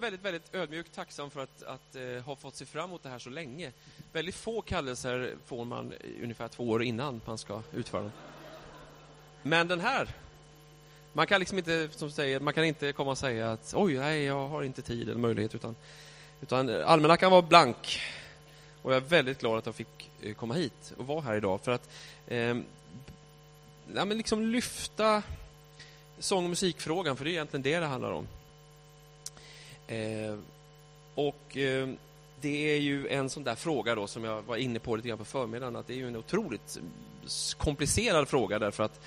väldigt, väldigt ödmjukt tacksam för att, att eh, ha fått se fram emot det här så länge. Väldigt få kallelser får man ungefär två år innan man ska utföra dem. Men den här, man kan liksom inte, som säger, man kan inte komma och säga att oj, nej, jag har inte tid eller möjlighet, utan, utan almanackan var blank. Och jag är väldigt glad att jag fick eh, komma hit och vara här idag för att eh, ja, men liksom lyfta sång och musikfrågan, för det är egentligen det det handlar om. Eh, och eh, det är ju en sån där fråga då som jag var inne på lite grann på förmiddagen, att det är ju en otroligt eh, komplicerad fråga därför att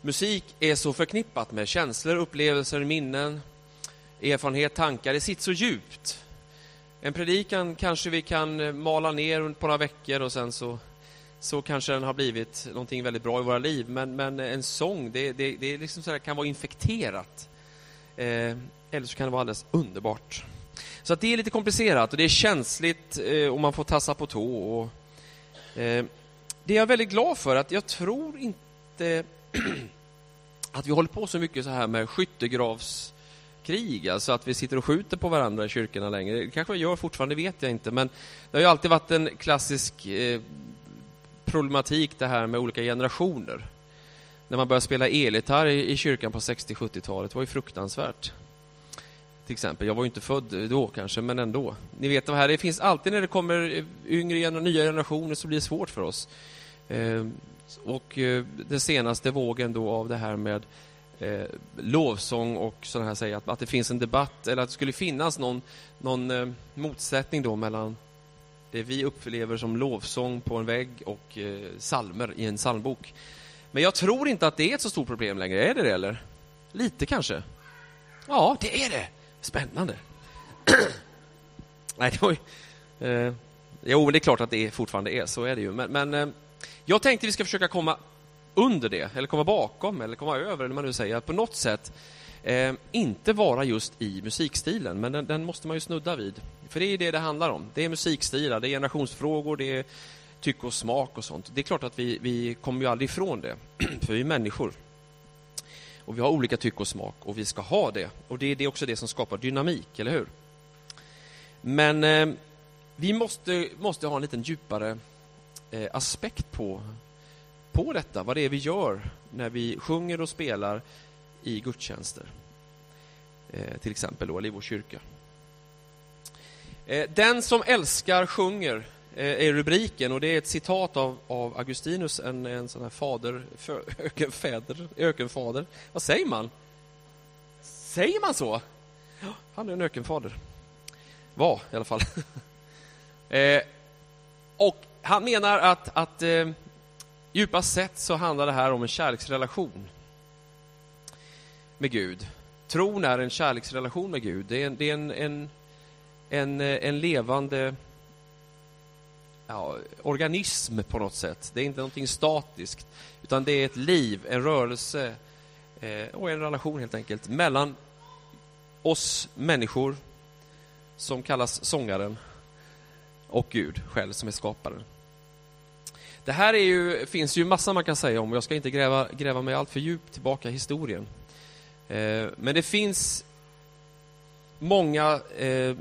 musik är så förknippat med känslor, upplevelser, minnen, erfarenhet, tankar. Det sitter så djupt. En predikan kanske vi kan eh, mala ner på några veckor och sen så, så kanske den har blivit någonting väldigt bra i våra liv. Men, men en sång, det, det, det liksom så kan vara infekterat. Eh, eller så kan det vara alldeles underbart. Så att det är lite komplicerat och det är känsligt eh, och man får tassa på tå. Och, eh, det är jag väldigt glad för, att jag tror inte att vi håller på så mycket så här med skyttegravskrig, alltså att vi sitter och skjuter på varandra i kyrkorna längre. Det kanske vi gör fortfarande, vet jag inte, men det har ju alltid varit en klassisk eh, problematik det här med olika generationer. När man började spela elgitarr i, i kyrkan på 60-70-talet var ju fruktansvärt till exempel. Jag var ju inte född då kanske, men ändå. Ni vet det här, det finns alltid när det kommer yngre och nya generationer så blir det svårt för oss. Eh, och eh, den senaste vågen då av det här med eh, lovsång och sådana här säger att, att det finns en debatt eller att det skulle finnas någon, någon eh, motsättning då mellan det vi upplever som lovsång på en vägg och eh, salmer i en psalmbok. Men jag tror inte att det är ett så stort problem längre. Är det det eller? Lite kanske? Ja, det är det. Spännande. Nej, det var ju... Eh, jo, det är klart att det fortfarande är, så är det ju. Men, men eh, jag tänkte vi ska försöka komma under det, eller komma bakom, eller komma över, eller man nu säger, att på något sätt eh, inte vara just i musikstilen, men den, den, måste man ju snudda vid. För det är det det handlar om. Det är musikstilar, det är generationsfrågor, det är tycke och smak och sånt. Det är klart att vi, vi kommer ju aldrig ifrån det, för vi är människor. Och vi har olika tycke och smak och vi ska ha det. Och det är det också det som skapar dynamik, eller hur? Men eh, vi måste, måste ha en liten djupare eh, aspekt på, på detta, vad det är vi gör när vi sjunger och spelar i gudstjänster. Eh, till exempel då, eller i vår kyrka. Eh, den som älskar sjunger Eh, är rubriken och det är ett citat av, av Augustinus, en, en sån här fader, för, ökenfäder, ökenfader. Vad säger man? Säger man så? Han är en ökenfader. Var i alla fall. eh, och han menar att, att eh, djupast sett så handlar det här om en kärleksrelation med Gud. Tron är en kärleksrelation med Gud. Det är en, det är en, en, en, eh, en levande ja, organism på något sätt. Det är inte någonting statiskt, utan det är ett liv, en rörelse eh, och en relation helt enkelt mellan oss människor som kallas sångaren och Gud själv som är skaparen. Det här är ju, finns ju massa man kan säga om och jag ska inte gräva, gräva mig allt för djupt tillbaka i historien. Eh, men det finns många eh,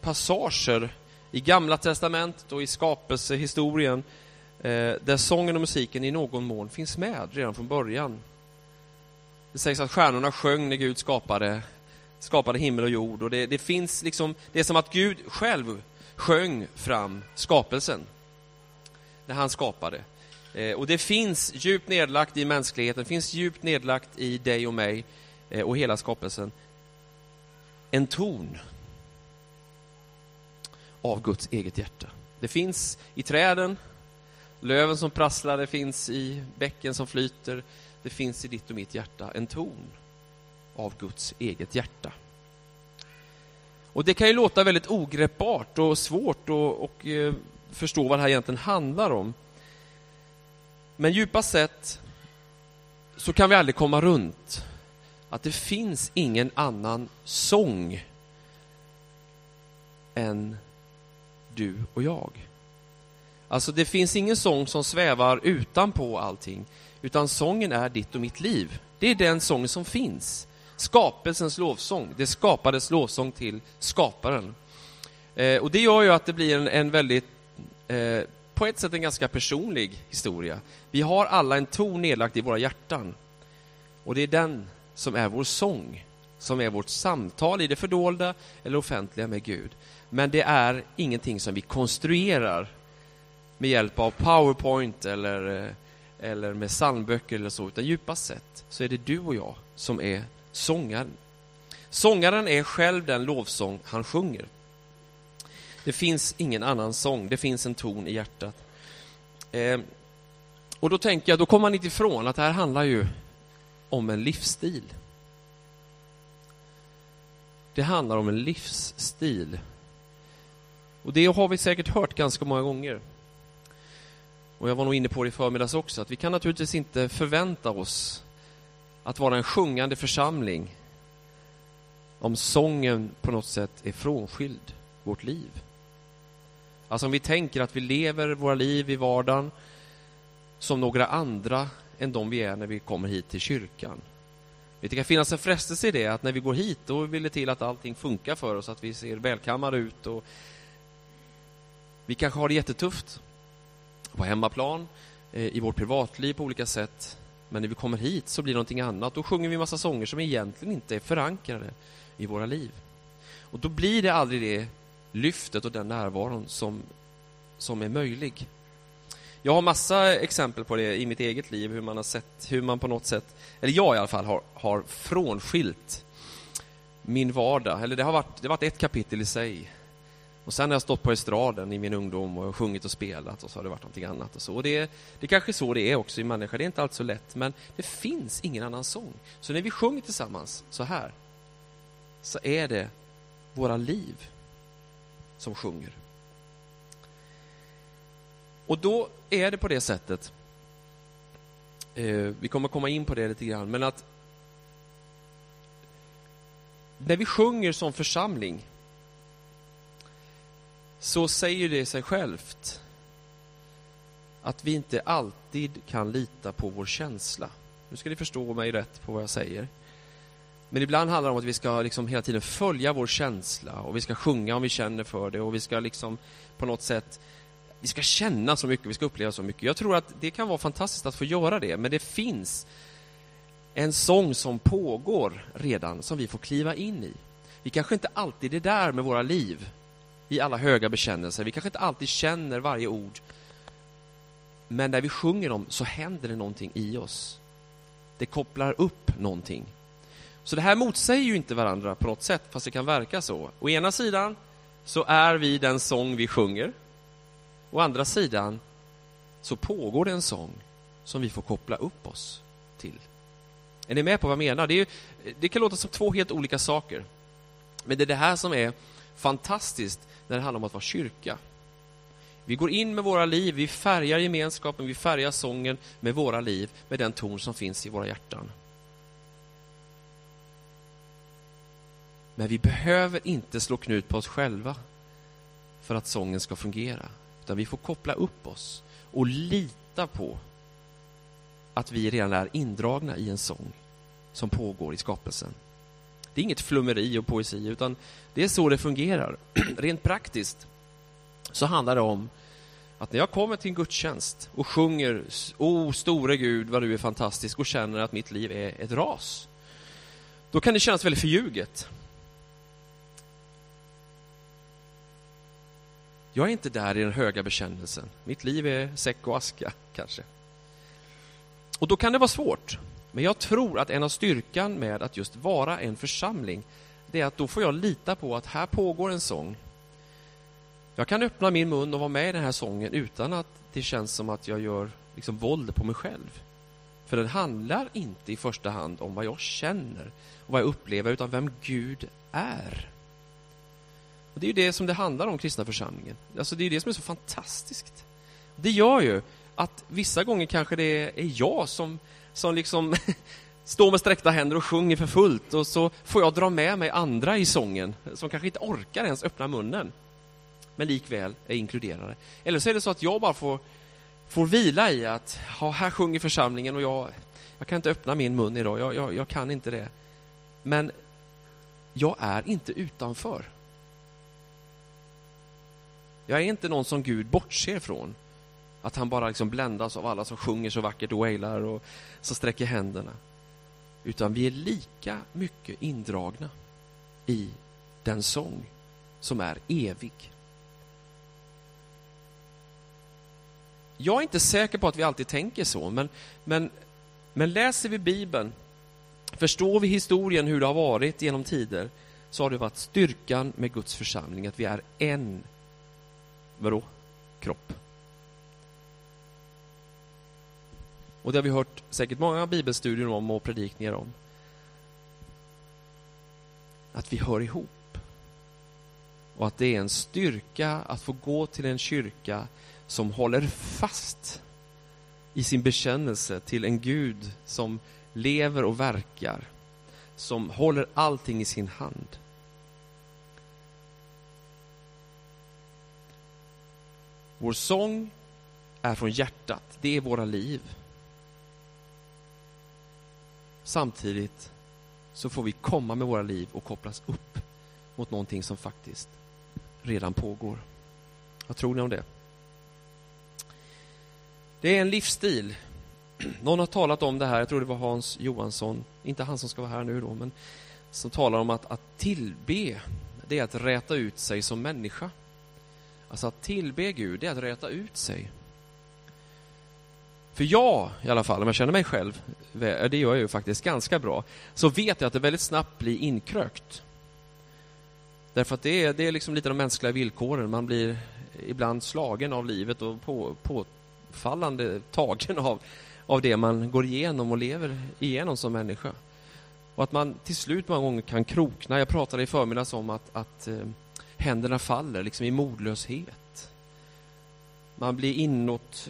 passager i Gamla testamentet och i skapelsehistorien eh, där sången och musiken i någon mån finns med redan från början. Det sägs att stjärnorna sjöng när Gud skapade, skapade himmel och jord och det, det finns liksom, det är som att Gud själv sjöng fram skapelsen när han skapade. Eh, och det finns djupt nedlagt i mänskligheten, det finns djupt nedlagt i dig och mig eh, och hela skapelsen. En ton av Guds eget hjärta. Det finns i träden, löven som prasslar, det finns i bäcken som flyter, det finns i ditt och mitt hjärta en ton av Guds eget hjärta. Och Det kan ju låta väldigt ogreppbart och svårt att och, eh, förstå vad det här egentligen handlar om. Men djupast sett så kan vi aldrig komma runt att det finns ingen annan sång än du och jag. Alltså det finns ingen sång som svävar utanpå allting, utan sången är ditt och mitt liv. Det är den sång som finns. skapelsens lovsång. Det skapades lovsång till skaparen. Eh, och det gör ju att det blir en, en väldigt, eh, på ett sätt en ganska personlig historia. Vi har alla en ton nedlagt i våra hjärtan. Och det är den som är vår sång, som är vårt samtal i det fördolda eller offentliga med Gud. Men det är ingenting som vi konstruerar med hjälp av Powerpoint eller, eh, eller med psalmböcker eller så, utan djupast sett så är det du och jag som är sångaren. Sångaren är själv den lovsång han sjunger. Det finns ingen annan sång, det finns en ton i hjärtat. Eh, och då tänker jag, då kommer man inte ifrån att det här handlar ju om en livsstil. Det handlar om en livsstil. Och det har vi säkert hört ganska många gånger. Och jag var nog inne på det i förmiddags också, att vi kan naturligtvis inte förvänta oss att vara en sjungande församling om sången på något sätt är frånskild vårt liv. Alltså om vi tänker att vi lever våra liv i vardagen som några andra än de vi är när vi kommer hit till kyrkan. Det kan finnas en frestelse i det, att när vi går hit, då vill det till att allting funkar för oss, att vi ser välkammade ut och vi kanske har det jättetufft på hemmaplan, eh, i vårt privatliv på olika sätt. Men när vi kommer hit så blir det någonting annat. Då sjunger vi massa sånger som egentligen inte är förankrade i våra liv. Och då blir det aldrig det lyftet och den närvaron som, som är möjlig. Jag har massa exempel på det i mitt eget liv, hur man har sett, hur man på något sätt, eller jag i alla fall, har, har frånskilt min vardag. Eller det har varit, det har varit ett kapitel i sig. Och sen har jag stått på estraden i min ungdom och sjungit och spelat och så har det varit någonting annat. Och så. Och det, det är kanske så det är också i människa, det är inte alltid så lätt, men det finns ingen annan sång. Så när vi sjunger tillsammans så här, så är det våra liv som sjunger. Och då är det på det sättet, eh, vi kommer komma in på det lite grann, men att när vi sjunger som församling så säger det sig självt att vi inte alltid kan lita på vår känsla. Nu ska ni förstå mig rätt på vad jag säger. Men ibland handlar det om att vi ska liksom hela tiden följa vår känsla och vi ska sjunga om vi känner för det och vi ska liksom på något sätt vi ska känna så mycket, vi ska uppleva så mycket. Jag tror att det kan vara fantastiskt att få göra det, men det finns en sång som pågår redan, som vi får kliva in i. Vi kanske inte alltid är där med våra liv i alla höga bekännelser. Vi kanske inte alltid känner varje ord. Men när vi sjunger dem så händer det någonting i oss. Det kopplar upp någonting. Så det här motsäger ju inte varandra på något sätt, fast det kan verka så. Å ena sidan så är vi den sång vi sjunger. Å andra sidan så pågår det en sång som vi får koppla upp oss till. Är ni med på vad jag menar? Det, är, det kan låta som två helt olika saker. Men det är det här som är fantastiskt när det handlar om att vara kyrka. Vi går in med våra liv, vi färgar gemenskapen, vi färgar sången med våra liv, med den ton som finns i våra hjärtan. Men vi behöver inte slå knut på oss själva för att sången ska fungera. Utan vi får koppla upp oss och lita på att vi redan är indragna i en sång som pågår i skapelsen. Det är inget flummeri och poesi, utan det är så det fungerar. Rent praktiskt så handlar det om att när jag kommer till en gudstjänst och sjunger O store Gud, vad du är fantastisk och känner att mitt liv är ett ras, då kan det kännas väldigt förljuget. Jag är inte där i den höga bekännelsen. Mitt liv är säck och aska, kanske. Och då kan det vara svårt. Men jag tror att en av styrkan med att just vara en församling, det är att då får jag lita på att här pågår en sång. Jag kan öppna min mun och vara med i den här sången utan att det känns som att jag gör liksom våld på mig själv. För den handlar inte i första hand om vad jag känner och vad jag upplever, utan vem Gud är. Och Det är ju det som det handlar om, kristna församlingen. Alltså det är det som är så fantastiskt. Det gör ju att vissa gånger kanske det är jag som som liksom står med sträckta händer och sjunger för fullt och så får jag dra med mig andra i sången som kanske inte orkar ens öppna munnen men likväl är inkluderade. Eller så är det så att jag bara får, får vila i att ja, här sjunger församlingen och jag, jag kan inte öppna min mun idag, jag, jag, jag kan inte det. men jag är inte utanför. Jag är inte någon som Gud bortser från. Att han bara liksom bländas av alla som sjunger så vackert och wailar och som sträcker händerna. Utan vi är lika mycket indragna i den sång som är evig. Jag är inte säker på att vi alltid tänker så, men, men, men läser vi Bibeln, förstår vi historien hur det har varit genom tider, så har det varit styrkan med Guds församling, att vi är en, vadå, kropp. Och det har vi hört säkert många bibelstudier om och predikningar om. Att vi hör ihop. Och att det är en styrka att få gå till en kyrka som håller fast i sin bekännelse till en Gud som lever och verkar, som håller allting i sin hand. Vår sång är från hjärtat, det är våra liv. Samtidigt så får vi komma med våra liv och kopplas upp mot någonting som faktiskt redan pågår. Vad tror ni om det? Det är en livsstil. Någon har talat om det här, jag tror det var Hans Johansson, inte han som ska vara här nu då, men som talar om att, att tillbe, det är att räta ut sig som människa. Alltså att tillbe Gud, det är att räta ut sig. För jag, i alla fall, om jag känner mig själv, det gör jag ju faktiskt ganska bra, så vet jag att det väldigt snabbt blir inkrökt. Därför att det är, det är liksom lite de mänskliga villkoren. Man blir ibland slagen av livet och på, påfallande tagen av, av det man går igenom och lever igenom som människa. Och att man till slut många gånger kan krokna. Jag pratade i förmiddags om att, att eh, händerna faller liksom i modlöshet. Man blir inåt,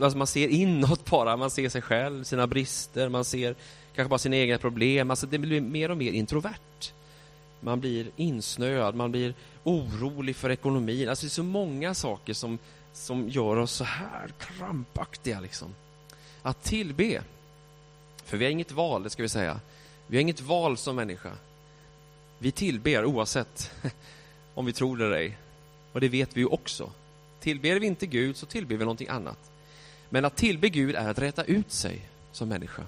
alltså man ser inåt bara, man ser sig själv, sina brister, man ser kanske bara sina egna problem. Alltså det blir mer och mer introvert. Man blir insnöad, man blir orolig för ekonomin. Alltså det är så många saker som, som gör oss så här krampaktiga. Liksom. Att tillbe, för vi har inget val, det ska vi säga. Vi har inget val som människa. Vi tillber oavsett om vi tror det eller ej. Och det vet vi ju också. Tillber vi inte Gud så tillber vi någonting annat. Men att tillbe Gud är att rätta ut sig som människa.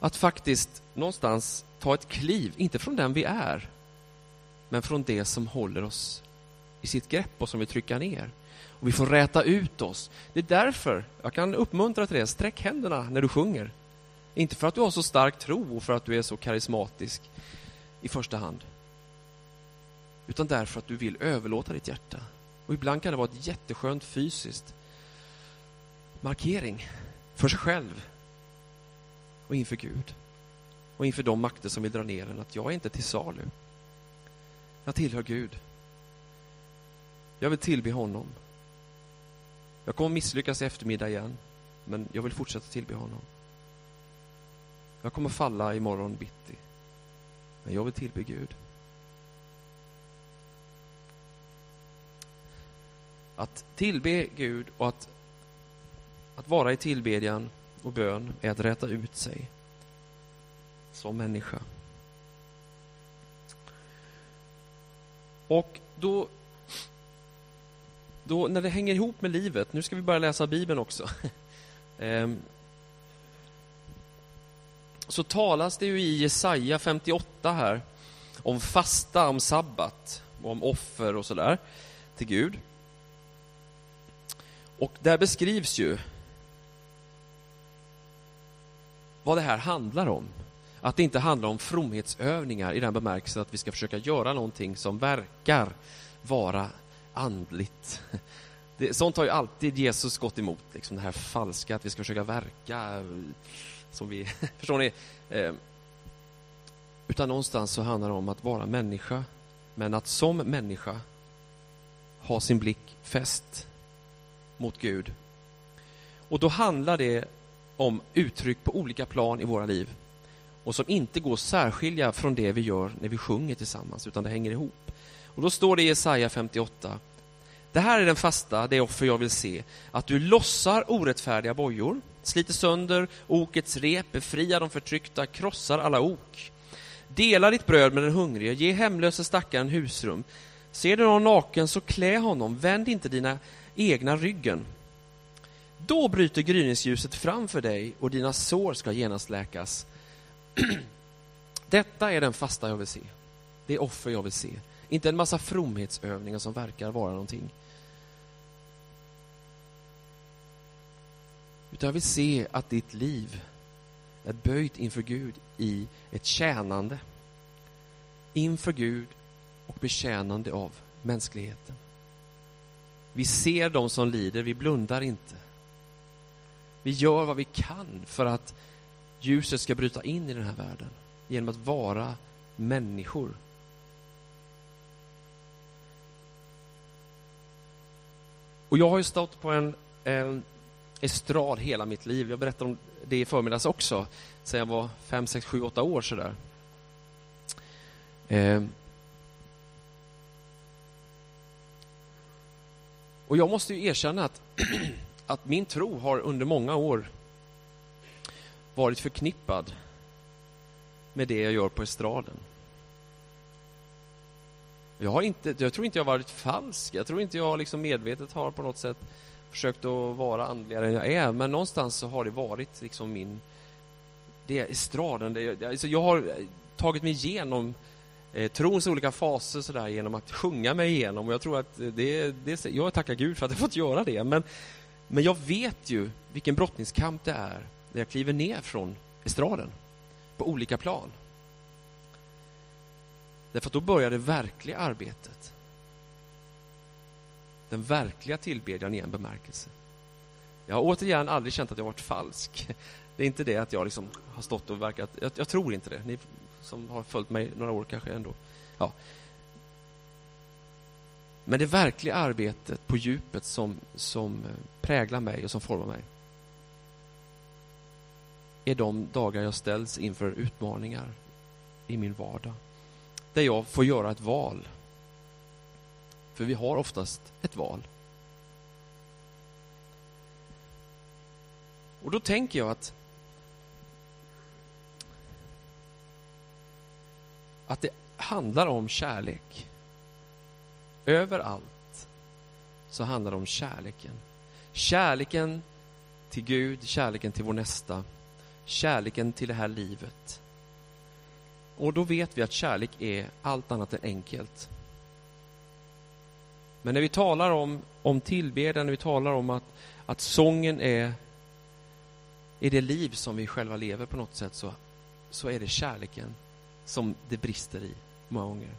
Att faktiskt någonstans ta ett kliv, inte från den vi är, men från det som håller oss i sitt grepp och som vill trycka ner. Och vi får räta ut oss. Det är därför jag kan uppmuntra till det. Sträck händerna när du sjunger. Inte för att du har så stark tro och för att du är så karismatisk i första hand. Utan därför att du vill överlåta ditt hjärta och ibland kan det vara ett jätteskönt fysiskt markering för sig själv och inför Gud och inför de makter som vill dra ner en att jag är inte till salu. Jag tillhör Gud. Jag vill tillbe honom. Jag kommer misslyckas i eftermiddag igen, men jag vill fortsätta tillbe honom. Jag kommer falla imorgon bitti, men jag vill tillbe Gud. Att tillbe Gud och att, att vara i tillbedjan och bön är att räta ut sig som människa. Och då, då, när det hänger ihop med livet, nu ska vi börja läsa Bibeln också, ehm, så talas det ju i Jesaja 58 här om fasta, om sabbat, om offer och sådär till Gud. Och där beskrivs ju vad det här handlar om. Att det inte handlar om fromhetsövningar i den bemärkelsen att vi ska försöka göra någonting som verkar vara andligt. Det, sånt har ju alltid Jesus gått emot, liksom det här falska, att vi ska försöka verka som vi... Förstår ni? Eh, utan någonstans så handlar det om att vara människa, men att som människa ha sin blick fäst mot Gud. Och då handlar det om uttryck på olika plan i våra liv och som inte går att särskilja från det vi gör när vi sjunger tillsammans, utan det hänger ihop. Och då står det i Jesaja 58. Det här är den fasta, det offer jag vill se, att du lossar orättfärdiga bojor, sliter sönder okets rep, befriar de förtryckta, krossar alla ok. Dela ditt bröd med den hungrige, ge hemlöse stackaren husrum. Ser du någon naken, så klä honom, vänd inte dina egna ryggen. Då bryter gryningsljuset fram för dig och dina sår ska genast läkas. Detta är den fasta jag vill se. Det är offer jag vill se. Inte en massa fromhetsövningar som verkar vara någonting. Utan jag vill se att ditt liv är böjt inför Gud i ett tjänande. Inför Gud och betjänande av mänskligheten. Vi ser de som lider, vi blundar inte. Vi gör vad vi kan för att ljuset ska bryta in i den här världen genom att vara människor. Och jag har ju stått på en, en estrad hela mitt liv. Jag berättade om det i förmiddags också, sen jag var fem, sex, sju, åtta år sådär. Eh. Och jag måste ju erkänna att, att min tro har under många år varit förknippad med det jag gör på estraden. Jag, har inte, jag tror inte jag har varit falsk. Jag tror inte jag liksom medvetet har på något sätt försökt att vara andligare än jag är. Men någonstans så har det varit liksom min... Det är estraden. Det, alltså jag har tagit mig igenom eh, trons olika faser så där, genom att sjunga mig igenom. Och jag tror att eh, det, det, jag tackar Gud för att jag fått göra det. Men, men jag vet ju vilken brottningskamp det är när jag kliver ner från estraden på olika plan. Därför att då börjar det verkliga arbetet. Den verkliga tillbedjan i en bemärkelse. Jag har återigen aldrig känt att jag varit falsk. Det är inte det att jag liksom har stått och verkat... Jag, jag, tror inte det. Ni som har följt mig några år kanske ändå. Ja. Men det verkliga arbetet på djupet som, som präglar mig och som formar mig är de dagar jag ställs inför utmaningar i min vardag. Där jag får göra ett val. För vi har oftast ett val. Och då tänker jag att att det handlar om kärlek. Överallt så handlar det om kärleken. Kärleken till Gud, kärleken till vår nästa kärleken till det här livet. Och då vet vi att kärlek är allt annat än enkelt. Men när vi talar om, om tillbedjan, när vi talar om att, att sången är, är det liv som vi själva lever på något sätt, så, så är det kärleken som det brister i många gånger.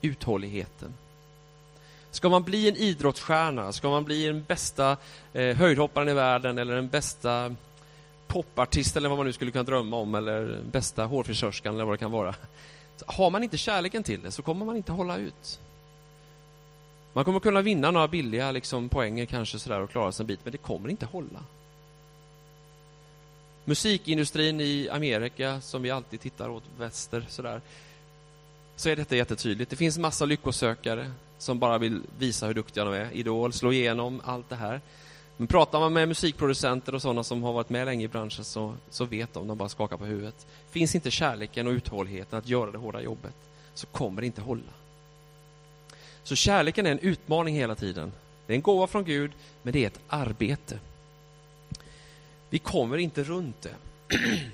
Uthålligheten. Ska man bli en idrottsstjärna, ska man bli den bästa eh, höjdhopparen i världen eller den bästa popartist eller vad man nu skulle kunna drömma om eller bästa hårfrisörskan eller vad det kan vara. Så har man inte kärleken till det så kommer man inte hålla ut. Man kommer kunna vinna några billiga liksom, poänger kanske sådär och klara sig en bit, men det kommer inte hålla. Musikindustrin i Amerika, som vi alltid tittar åt väster, sådär, så är detta jättetydligt. Det finns massa lyckosökare som bara vill visa hur duktiga de är. Idol, slå igenom, allt det här. Men pratar man med musikproducenter och sådana som har varit med länge i branschen så, så vet de, de bara skakar på huvudet. Finns inte kärleken och uthålligheten att göra det hårda jobbet så kommer det inte hålla. Så kärleken är en utmaning hela tiden. Det är en gåva från Gud, men det är ett arbete. Vi kommer inte runt det.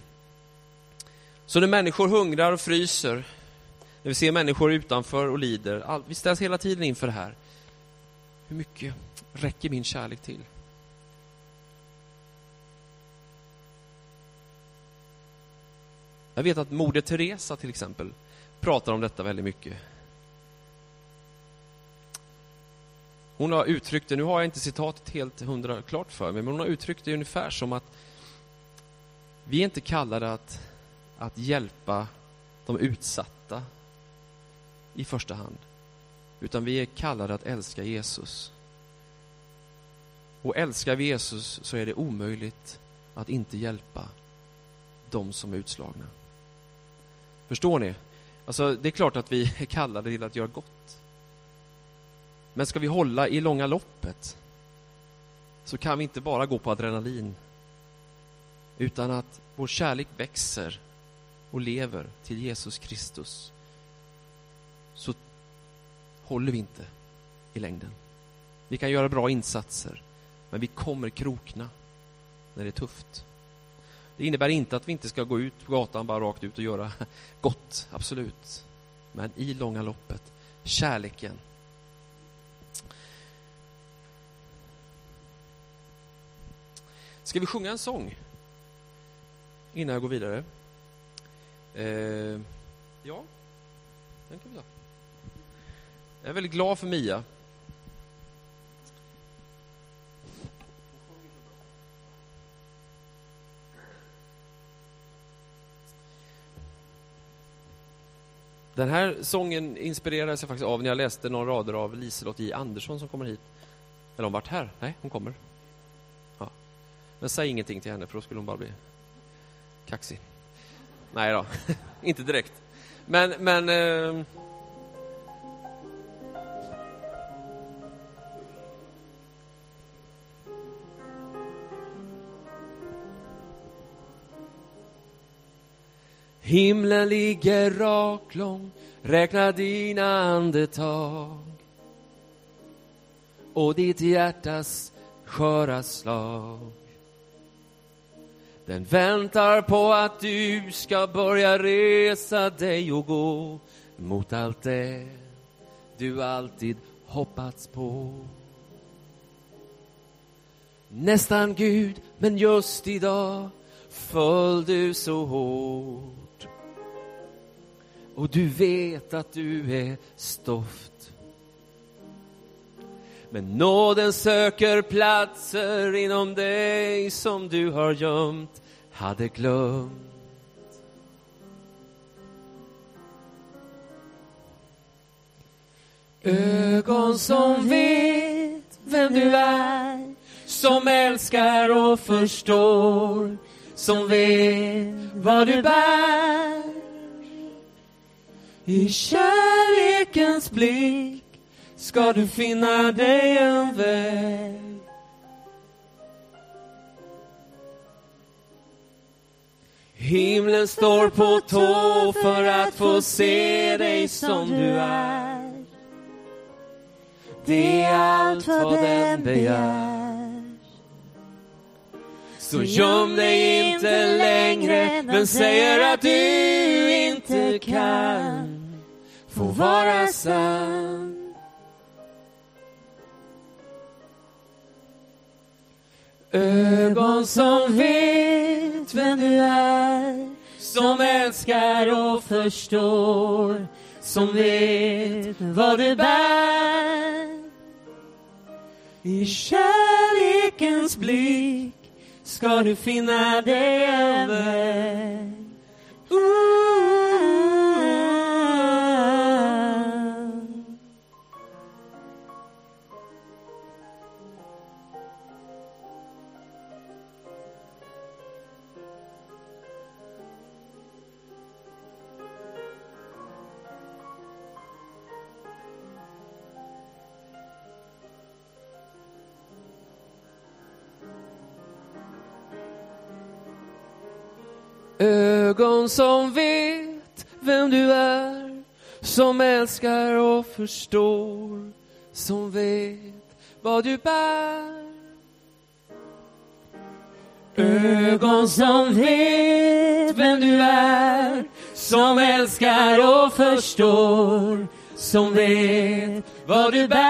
Så när människor hungrar och fryser, när vi ser människor utanför och lider, vi ställs hela tiden inför det här. Hur mycket räcker min kärlek till? Jag vet att Moder Teresa till exempel pratar om detta väldigt mycket. Hon har uttryckt det, nu har jag inte citatet helt hundra klart för mig, men hon har uttryckt det ungefär som att vi är inte kallade att, att hjälpa de utsatta i första hand, utan vi är kallade att älska Jesus. Och älskar vi Jesus så är det omöjligt att inte hjälpa de som är utslagna. Förstår ni? Alltså, det är klart att vi är kallade till att göra gott. Men ska vi hålla i långa loppet så kan vi inte bara gå på adrenalin utan att vår kärlek växer och lever till Jesus Kristus så håller vi inte i längden. Vi kan göra bra insatser, men vi kommer krokna när det är tufft. Det innebär inte att vi inte ska gå ut på gatan bara rakt ut och göra gott, absolut. Men i långa loppet, kärleken. Ska vi sjunga en sång? Innan jag går vidare. Eh, ja, den kan vi ta. Jag är väldigt glad för Mia. Den här sången inspirerades jag faktiskt av när jag läste några rader av Liselott J Andersson som kommer hit. Eller har hon varit här? Nej, hon kommer. Men säg ingenting till henne för då skulle hon bara bli kaxig. Nej då, inte direkt. Men, men... Eh... Himlen ligger rak lång, räkna dina andetag och ditt hjärtas sköra slag. Den väntar på att du ska börja resa dig och gå mot allt det du alltid hoppats på. Nästan Gud, men just idag föll du så hårt och du vet att du är stoft. Men nåden söker platser inom dig som du har gömt, hade glömt. Ögon som vet vem du är, som älskar och förstår, som vet vad du bär i kärlekens blick ska du finna dig en väg. Himlen står på tå för att få se dig som du är. Det är allt vad den begär. Så göm dig inte längre, men säger att du inte kan få vara sann. Ögon som vet vem du är, som älskar och förstår, som vet vad du bär. I kärlekens blick ska du finna dig en väg. Ögon som vet vem du är, som älskar och förstår, som vet vad du bär. Ögon som vet vem du är, som älskar och förstår, som vet vad du bär.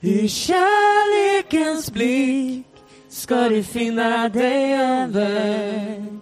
I kärlekens blick ska du finna dig en väg.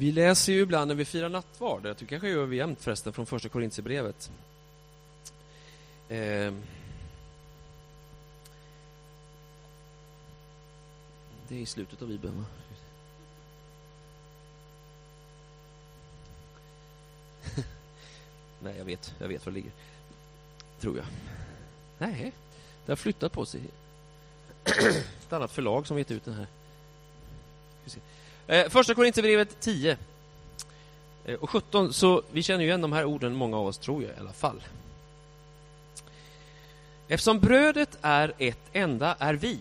Vi läser ju ibland när vi firar nattvard, jag tycker kanske gör vi jämt förresten, från första Korintierbrevet. Eh, det är i slutet av Bibeln, va? Nej, jag vet, jag vet var det ligger. Tror jag. Nej, det har flyttat på sig. Ett annat förlag som gett ut den här. Eh, första Korinthierbrevet 10 eh, och 17, så vi känner ju igen de här orden, många av oss tror jag i alla fall. Eftersom brödet är ett enda är vi,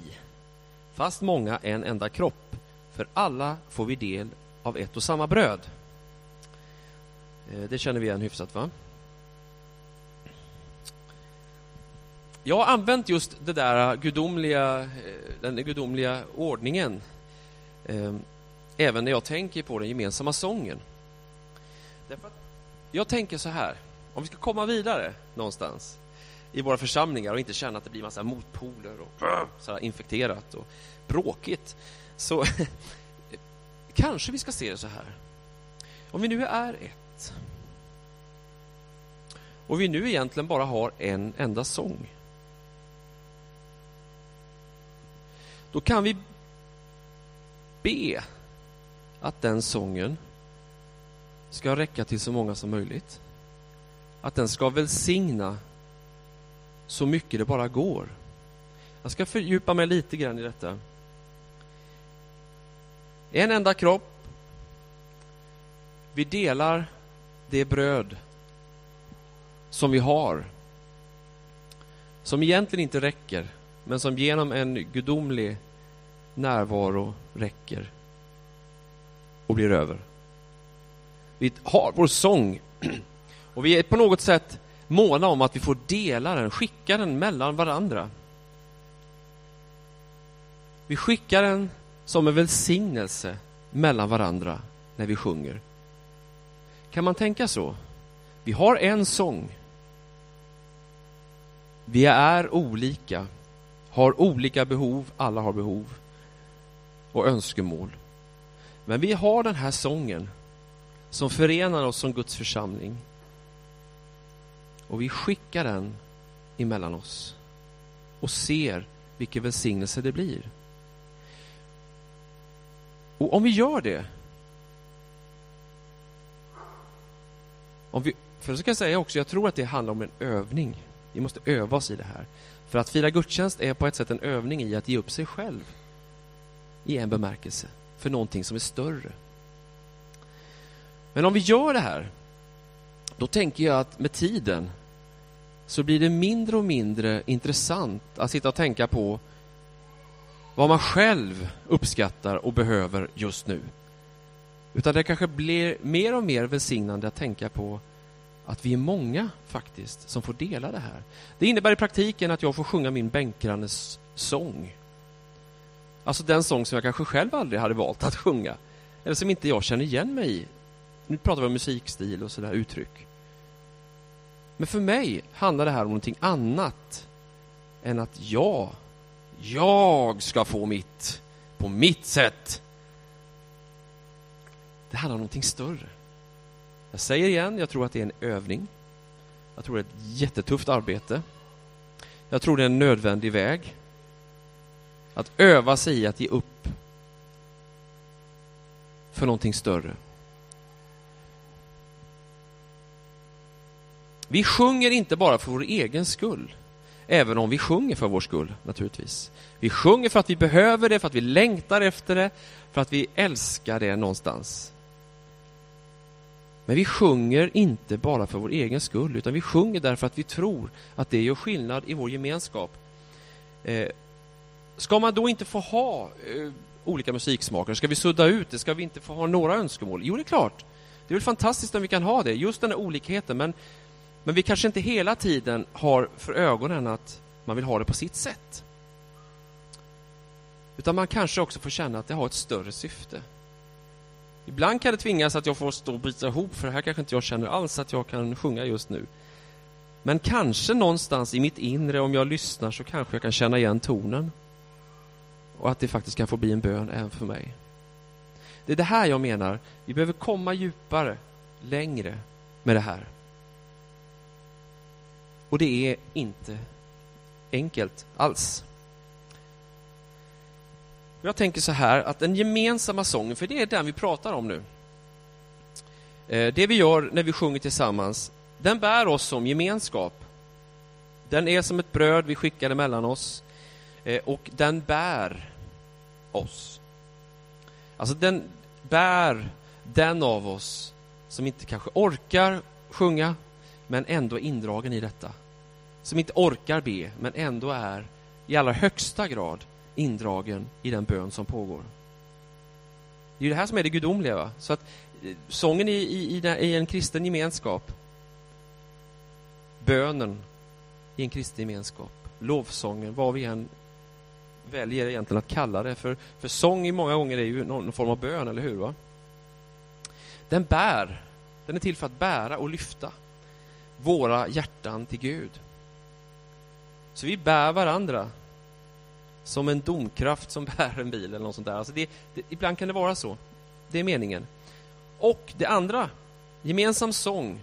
fast många en enda kropp, för alla får vi del av ett och samma bröd. Eh, det känner vi igen hyfsat, va? Jag har använt just det där gudomliga, eh, den gudomliga ordningen eh, även när jag tänker på den gemensamma sången. Därför jag tänker så här, om vi ska komma vidare någonstans i våra församlingar och inte känna att det blir massa motpoler och så infekterat och bråkigt, så kanske vi ska se det så här. Om vi nu är ett och vi nu egentligen bara har en enda sång då kan vi be att den sången ska räcka till så många som möjligt. Att den ska välsigna så mycket det bara går. Jag ska fördjupa mig lite grann i detta. En enda kropp. Vi delar det bröd som vi har. Som egentligen inte räcker, men som genom en gudomlig närvaro räcker och blir över. Vi har vår sång och vi är på något sätt måna om att vi får dela den, skicka den mellan varandra. Vi skickar den som en välsignelse mellan varandra när vi sjunger. Kan man tänka så? Vi har en sång. Vi är olika, har olika behov, alla har behov och önskemål. Men vi har den här sången som förenar oss som Guds församling. Och vi skickar den emellan oss och ser vilken välsignelse det blir. Och om vi gör det om vi, för så kan jag säga också, jag tror att det handlar om en övning. Vi måste öva oss i det här. För att fira gudstjänst är på ett sätt en övning i att ge upp sig själv i en bemärkelse för någonting som är större. Men om vi gör det här, då tänker jag att med tiden så blir det mindre och mindre intressant att sitta och tänka på vad man själv uppskattar och behöver just nu. Utan det kanske blir mer och mer välsignande att tänka på att vi är många faktiskt som får dela det här. Det innebär i praktiken att jag får sjunga min bänkgrannes sång Alltså den sång som jag kanske själv aldrig hade valt att sjunga. Eller som inte jag känner igen mig i. Nu pratar vi om musikstil och sådär uttryck. Men för mig handlar det här om någonting annat än att jag, jag ska få mitt på mitt sätt. Det handlar om någonting större. Jag säger igen, jag tror att det är en övning. Jag tror det är ett jättetufft arbete. Jag tror det är en nödvändig väg. Att öva sig i att ge upp för någonting större. Vi sjunger inte bara för vår egen skull, även om vi sjunger för vår skull, naturligtvis. Vi sjunger för att vi behöver det, för att vi längtar efter det, för att vi älskar det någonstans. Men vi sjunger inte bara för vår egen skull, utan vi sjunger därför att vi tror att det gör skillnad i vår gemenskap. Eh, Ska man då inte få ha eh, olika musiksmaker? Ska vi sudda ut det? Ska vi inte få ha några önskemål? Jo, det är klart. Det är väl fantastiskt om vi kan ha det, just den här olikheten. Men, men vi kanske inte hela tiden har för ögonen att man vill ha det på sitt sätt. Utan man kanske också får känna att det har ett större syfte. Ibland kan det tvingas att jag får stå och bita ihop, för här kanske inte jag känner alls att jag kan sjunga just nu. Men kanske någonstans i mitt inre, om jag lyssnar, så kanske jag kan känna igen tonen och att det faktiskt kan få bli en bön även för mig. Det är det här jag menar. Vi behöver komma djupare, längre med det här. Och det är inte enkelt alls. Jag tänker så här att den gemensamma sången, för det är den vi pratar om nu. Eh, det vi gör när vi sjunger tillsammans, den bär oss som gemenskap. Den är som ett bröd vi skickar emellan oss eh, och den bär oss. Alltså den bär den av oss som inte kanske orkar sjunga, men ändå är indragen i detta. Som inte orkar be, men ändå är i allra högsta grad indragen i den bön som pågår. Det är det här som är det gudomliga. Va? Så att eh, sången i, i, i en kristen gemenskap, bönen i en kristen gemenskap, lovsången, vad vi än väljer egentligen att kalla det. För, för sång i många gånger är ju någon form av bön, eller hur? Va? Den bär, den är till för att bära och lyfta våra hjärtan till Gud. Så vi bär varandra som en domkraft som bär en bil eller något sånt där. Alltså det, det, ibland kan det vara så. Det är meningen. Och det andra, gemensam sång,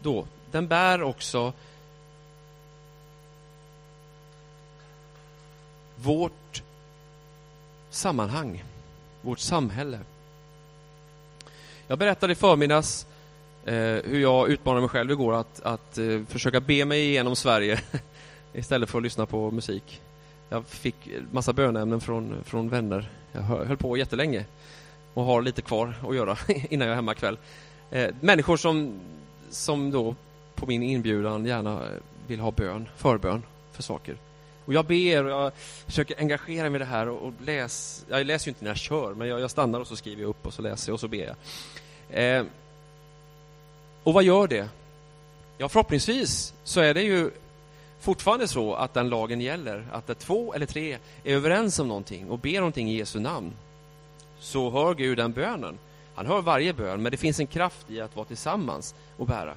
då, den bär också vårt sammanhang, vårt samhälle. Jag berättade i förmiddags eh, hur jag utmanade mig själv igår att, att eh, försöka be mig igenom Sverige istället för att lyssna på musik. Jag fick massa bönämnen från, från vänner. Jag höll på jättelänge och har lite kvar att göra innan jag är hemma kväll. Eh, människor som, som då på min inbjudan gärna vill ha bön, förbön för saker. Och jag ber och jag försöker engagera mig i det här och, och läs. Jag läser ju inte när jag kör, men jag, jag, stannar och så skriver jag upp och så läser jag och så ber jag. Eh, och vad gör det? Ja, förhoppningsvis så är det ju fortfarande så att den lagen gäller, att där två eller tre är överens om någonting och ber någonting i Jesu namn, så hör Gud den bönen. Han hör varje bön, men det finns en kraft i att vara tillsammans och bära.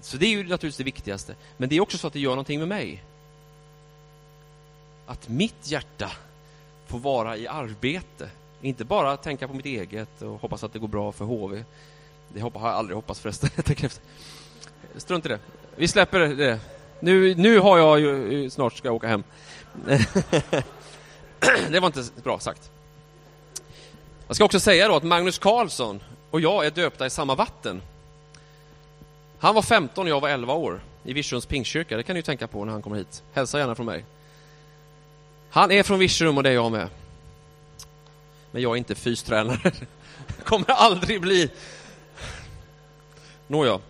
Så det är ju naturligtvis det viktigaste. Men det är också så att det gör någonting med mig. Att mitt hjärta får vara i arbete. Inte bara tänka på mitt eget och hoppas att det går bra för HV. Det har jag aldrig hoppats förresten. Strunt i det. Vi släpper det. Nu, nu har jag ju, eh, snart ska jag åka hem. det var inte bra sagt. Jag ska också säga då att Magnus Karlsson och jag är döpta i samma vatten. Han var 15 och jag var 11 år i Virserums pingstkyrka. Det kan ni ju tänka på när han kommer hit. Hälsa gärna från mig. Han är från Virserum och det är jag med. Men jag är inte fystränare. kommer aldrig bli. Nåja.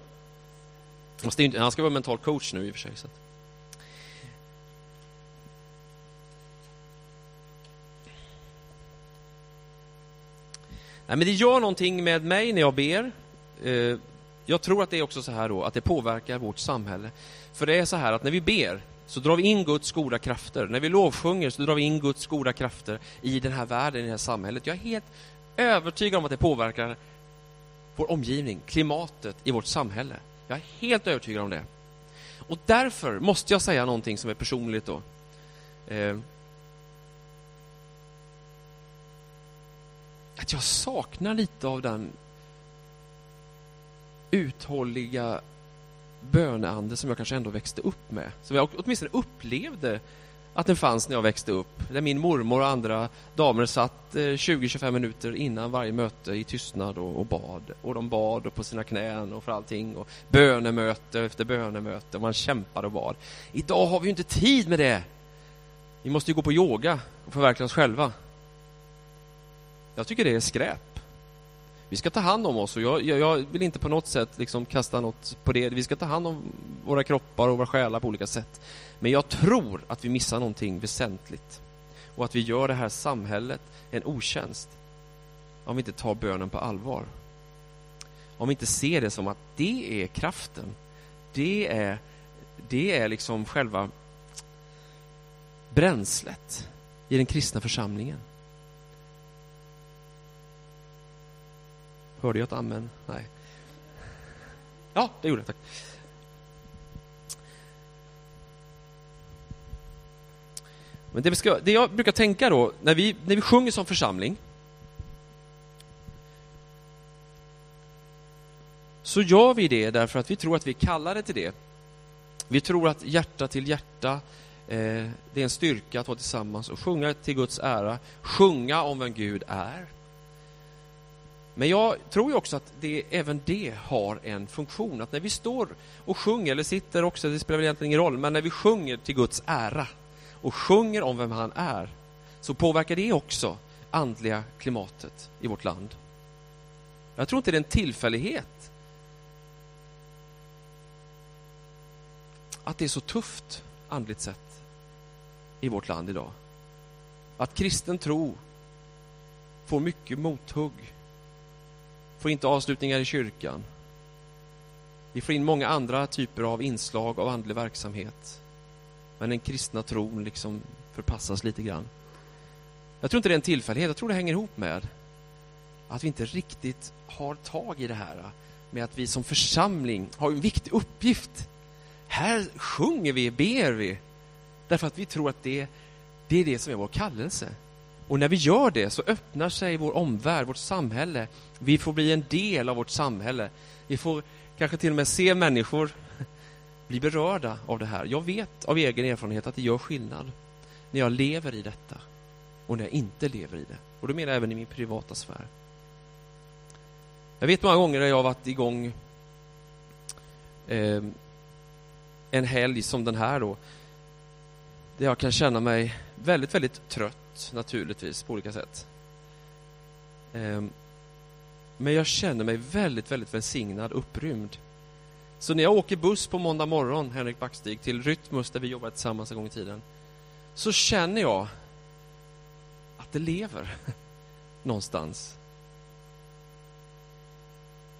Han ska vara mental coach nu i och för sig. Så. Nej, men det gör någonting med mig när jag ber. Eh, jag tror att det är också så här då, att det påverkar vårt samhälle. För det är så här att när vi ber så drar vi in Guds goda krafter. När vi lovsjunger så drar vi in Guds goda krafter i den här världen, i det här samhället. Jag är helt övertygad om att det påverkar vår omgivning, klimatet i vårt samhälle. Jag är helt övertygad om det. Och därför måste jag säga någonting som är personligt då. Eh, att jag saknar lite av den uthålliga böneande som jag kanske ändå växte upp med. Som jag åtminstone upplevde att den fanns när jag växte upp. Där min mormor och andra damer satt eh, 20-25 minuter innan varje möte i tystnad och, och, bad. Och de bad och på sina knän och för allting. Och bönemöte efter bönemöte. Och man kämpade och bad. Idag har vi ju inte tid med det. Vi måste ju gå på yoga och förverkliga oss själva. Jag tycker det är skräp. Vi ska ta hand om oss och jag, jag, jag, vill inte på något sätt liksom kasta något på det. Vi ska ta hand om våra kroppar och våra själar på olika sätt. Men jag tror att vi missar någonting väsentligt och att vi gör det här samhället en otjänst om vi inte tar bönen på allvar. Om vi inte ser det som att det är kraften. Det är, det är liksom själva bränslet i den kristna församlingen. hörde jag ett amen? Nej. Ja, det gjorde jag. Tack. Men det, vi ska, det jag brukar tänka då, när vi, när vi sjunger som församling, så gör vi det därför att vi tror att vi är kallade till det. Vi tror att hjärta till hjärta, eh, det är en styrka att vara tillsammans och sjunga till Guds ära, sjunga om vem Gud är. Men jag tror ju också att det, även det har en funktion, att när vi står och sjunger, eller sitter också, det spelar väl egentligen ingen roll, men när vi sjunger till Guds ära och sjunger om vem han är, så påverkar det också andliga klimatet i vårt land. Jag tror inte det är en tillfällighet att det är så tufft andligt sett i vårt land idag. Att kristen tro får mycket mothugg, får inte avslutningar i kyrkan. Vi får in många andra typer av inslag av andlig verksamhet. Men den kristna tron liksom förpassas lite grann. Jag tror inte det är en tillfällighet, jag tror det hänger ihop med att vi inte riktigt har tag i det här med att vi som församling har en viktig uppgift. Här sjunger vi, ber vi, därför att vi tror att det, det är det som är vår kallelse. Och när vi gör det så öppnar sig vår omvärld, vårt samhälle. Vi får bli en del av vårt samhälle. Vi får kanske till och med se människor bli berörda av det här. Jag vet av egen erfarenhet att det gör skillnad när jag lever i detta och när jag inte lever i det. Och då menar jag även i min privata sfär. Jag vet många gånger när jag har varit igång eh, en helg som den här då, där jag kan känna mig väldigt, väldigt trött naturligtvis på olika sätt. Ehm, men jag känner mig väldigt, väldigt välsignad, upprymd. Så när jag åker buss på måndag morgon, Henrik Backstig, till Rytmus där vi jobbade tillsammans en gång i tiden, så känner jag att det lever någonstans.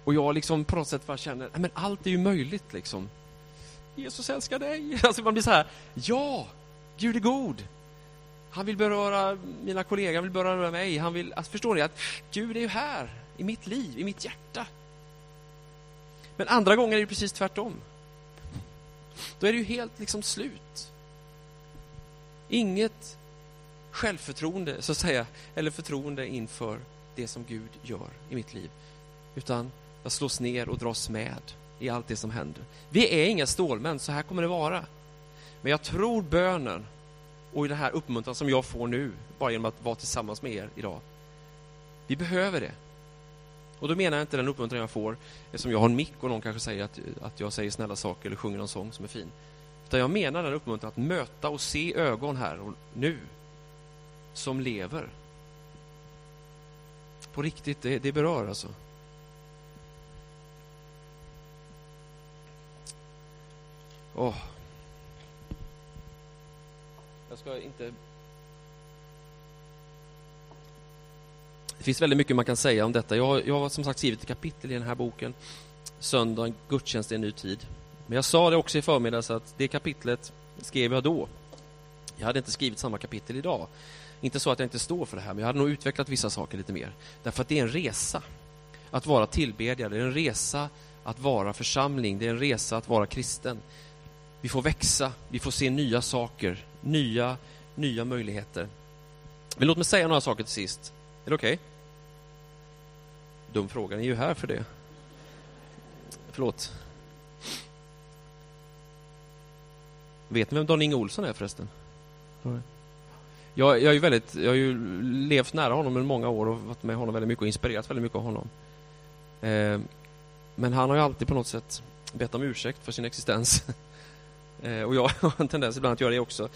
Och jag liksom på något sätt bara känner, men allt är ju möjligt liksom. Jesus älskar dig. Alltså man blir så här, ja, Gud är god. Han vill beröra mina kollegor, han vill beröra mig. Han vill, alltså förstår ni att Gud är ju här i mitt liv, i mitt hjärta. Men andra gånger är det precis tvärtom. Då är det ju helt liksom slut. Inget självförtroende, så att säga, eller förtroende inför det som Gud gör i mitt liv. Utan jag slås ner och dras med i allt det som händer. Vi är inga stålmän, så här kommer det vara. Men jag tror bönen och i den här uppmuntran som jag får nu, bara genom att vara tillsammans med er idag. Vi behöver det. Och då menar jag inte den uppmuntran jag får, eh, som jag har en mick och någon kanske säger att, eh, att jag säger snälla saker eller sjunger någon sång som är fin. Utan jag menar den uppmuntran att möta och se ögon här och nu, som lever. På riktigt, det, det berör alltså. Oh. Jag ska inte... Det finns väldigt mycket man kan säga om detta. Jag, jag har som sagt skrivit ett kapitel i den här boken, Söndag, gudstjänst i en ny tid. Men jag sa det också i förmiddags att det kapitlet skrev jag då. Jag hade inte skrivit samma kapitel idag. Inte så att jag inte står för det här, men jag hade nog utvecklat vissa saker lite mer. Därför att det är en resa att vara tillbedjare, det är en resa att vara församling, det är en resa att vara kristen. Vi får växa, vi får se nya saker, nya, nya möjligheter. Men låt mig säga några saker till sist. Är det okej? Okay? Dum fråga, ni är ju här för det. Förlåt. Vet ni vem Dan-Inge Olsson är förresten? Jag, jag, är väldigt, jag har ju levt nära honom i många år och varit med honom väldigt mycket och inspirerats väldigt mycket av honom. Eh, men han har ju alltid på något sätt bett om ursäkt för sin existens. Eh, och jag har en tendens ibland att göra det också.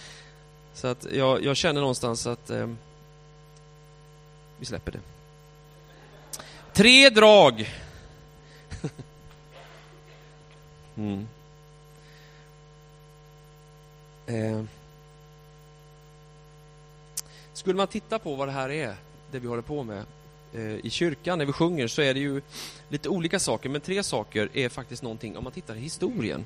Så att jag, jag känner någonstans att eh, vi släpper det. Tre drag. mm. eh. Skulle man titta på vad det här är, det vi håller på med Eh, i kyrkan när vi sjunger så är det ju lite olika saker, men tre saker är faktiskt någonting om man tittar i historien.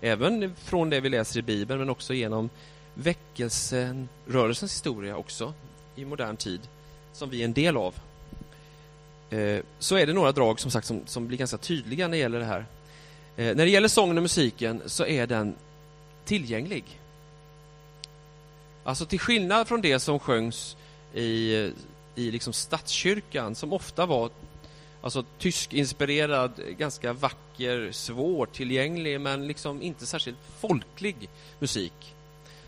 Även från det vi läser i Bibeln, men också genom väckelsen, rörelsens historia också, i modern tid, som vi är en del av. Eh, så är det några drag som sagt som, som blir ganska tydliga när det gäller det här. Eh, när det gäller sången och musiken så är den tillgänglig. Alltså till skillnad från det som sjöngs i, eh, i liksom stadskyrkan, som ofta var Alltså tyskinspirerad, ganska vacker, svårtillgänglig men liksom inte särskilt folklig musik.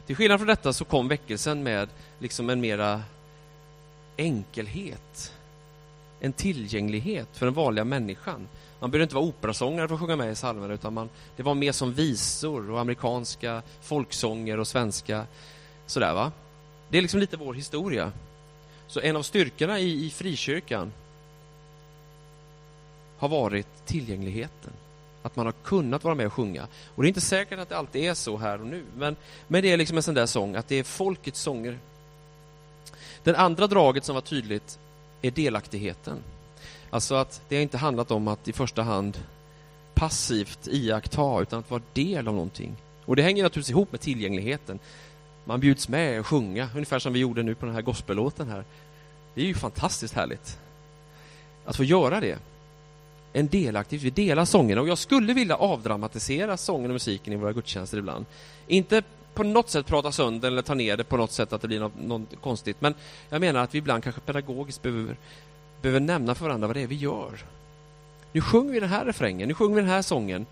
Till skillnad från detta så kom väckelsen med liksom en mera enkelhet, en tillgänglighet för den vanliga människan. Man behövde inte vara operasångare för att sjunga med i psalmerna utan man, det var mer som visor och amerikanska folksånger och svenska sådär va. Det är liksom lite vår historia. Så en av styrkorna i, i frikyrkan har varit tillgängligheten. Att man har kunnat vara med och sjunga. Och det är inte säkert att det alltid är så här och nu, men, men det är liksom en sån där sång, att det är folkets sånger. Det andra draget som var tydligt är delaktigheten. Alltså att det har inte handlat om att i första hand passivt iaktta, utan att vara del av någonting. Och det hänger naturligtvis ihop med tillgängligheten. Man bjuds med och sjunga, ungefär som vi gjorde nu på den här gospellåten här. Det är ju fantastiskt härligt att få göra det. En delaktig, vi delar sångerna och jag skulle vilja avdramatisera sången och musiken i våra gudstjänster ibland. Inte på något sätt prata sönder eller ta ner det på något sätt att det blir något, något konstigt, men jag menar att vi ibland kanske pedagogiskt behöver, behöver nämna för varandra vad det är vi gör. Nu sjunger vi den här refrängen, nu sjunger vi den här sången.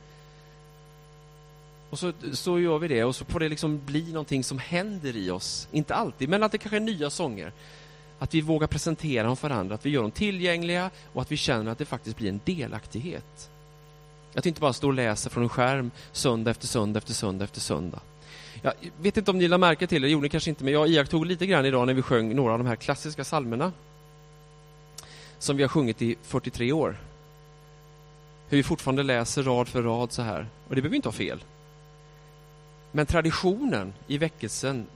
Och så, så gör vi det och så får det liksom bli någonting som händer i oss. Inte alltid, men att det kanske är nya sånger. Att vi vågar presentera dem för varandra, att vi gör dem tillgängliga och att vi känner att det faktiskt blir en delaktighet. Att vi inte bara står och läser från en skärm söndag efter söndag efter söndag efter söndag. Jag vet inte om ni lade märke till det, gjorde ni kanske inte, men jag iakttog lite grann idag när vi sjöng några av de här klassiska salmerna som vi har sjungit i 43 år. Hur vi fortfarande läser rad för rad så här. Och det behöver inte vara fel. Men traditionen i väckelsen,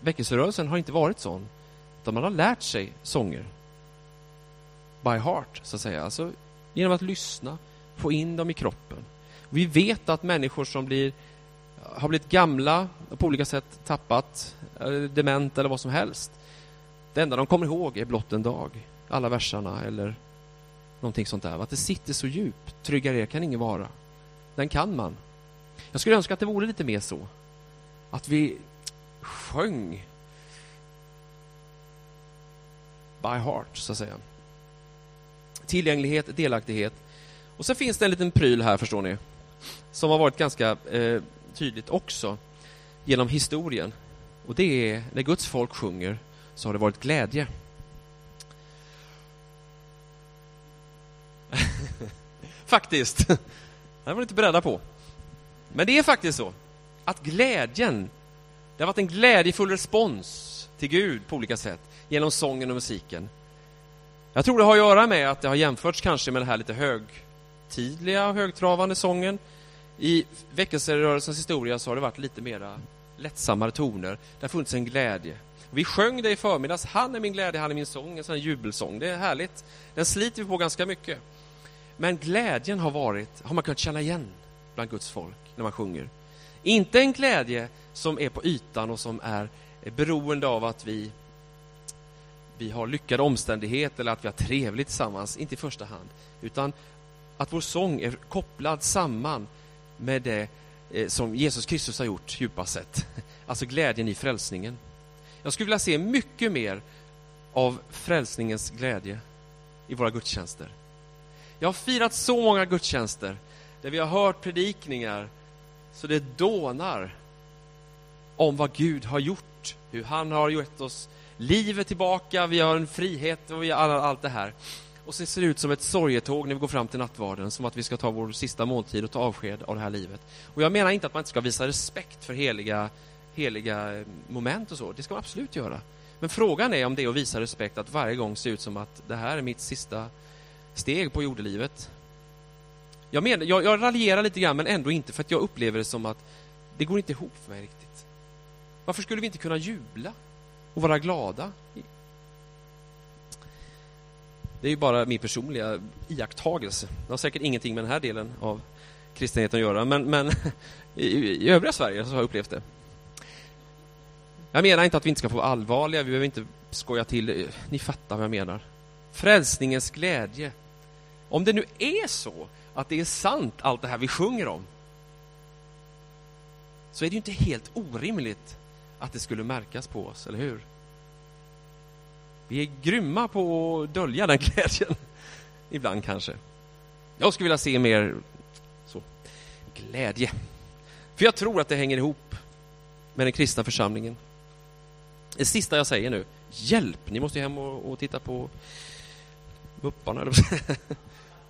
väckelserörelsen har inte varit sån. Utan man har lärt sig sånger. By heart, så att säga. Alltså genom att lyssna, få in dem i kroppen. Vi vet att människor som blir, har blivit gamla och på olika sätt tappat, dement eller vad som helst. Det enda de kommer ihåg är blott en dag, alla versarna eller någonting sånt där. Att det sitter så djupt. Tryggare kan ingen vara. Den kan man. Jag skulle önska att det vore lite mer så. Att vi sjöng by heart, så att säga. Tillgänglighet, delaktighet. Och så finns det en liten pryl här, förstår ni, som har varit ganska eh, tydligt också genom historien. Och det är när Guds folk sjunger så har det varit glädje. faktiskt. Det var ni inte beredda på. Men det är faktiskt så att glädjen, det har varit en glädjefull respons till Gud på olika sätt genom sången och musiken. Jag tror det har att göra med att det har jämförts kanske med den här lite högtidliga och högtravande sången. I väckelserörelsens historia så har det varit lite mera lättsammare toner. Det har funnits en glädje. Vi sjöng det i förmiddags. Han är min glädje, han är min sång. En sån jubelsång. Det är härligt. Den sliter vi på ganska mycket. Men glädjen har varit, har man kunnat känna igen bland Guds folk när man sjunger. Inte en glädje som är på ytan och som är beroende av att vi, vi har lyckade omständigheter eller att vi har trevligt tillsammans, inte i första hand. Utan att vår sång är kopplad samman med det eh, som Jesus Kristus har gjort djupast sett. Alltså glädjen i frälsningen. Jag skulle vilja se mycket mer av frälsningens glädje i våra gudstjänster. Jag har firat så många gudstjänster där vi har hört predikningar så det dånar om vad Gud har gjort, hur han har gett oss livet tillbaka, vi har en frihet och vi har allt det här. Och så ser det ut som ett sorgetåg när vi går fram till nattvarden, som att vi ska ta vår sista måltid och ta avsked av det här livet. Och jag menar inte att man inte ska visa respekt för heliga, heliga eh, moment och så, det ska man absolut göra. Men frågan är om det är att visa respekt att varje gång se ut som att det här är mitt sista steg på jordelivet. Jag, men, jag, jag raljerar lite grann, men ändå inte, för att jag upplever det som att det går inte ihop för mig riktigt. Varför skulle vi inte kunna jubla och vara glada? Det är ju bara min personliga iakttagelse. Det har säkert ingenting med den här delen av kristenheten att göra, men, men i, i övriga Sverige så har jag upplevt det. Jag menar inte att vi inte ska få allvarliga, vi behöver inte skoja till Ni fattar vad jag menar. Frälsningens glädje. Om det nu är så att det är sant, allt det här vi sjunger om, så är det ju inte helt orimligt att det skulle märkas på oss, eller hur? Vi är grymma på att dölja den glädjen. ibland kanske. Jag skulle vilja se mer så, glädje. För jag tror att det hänger ihop med den kristna församlingen. Det sista jag säger nu, hjälp, ni måste hem och, och titta på Mupparna,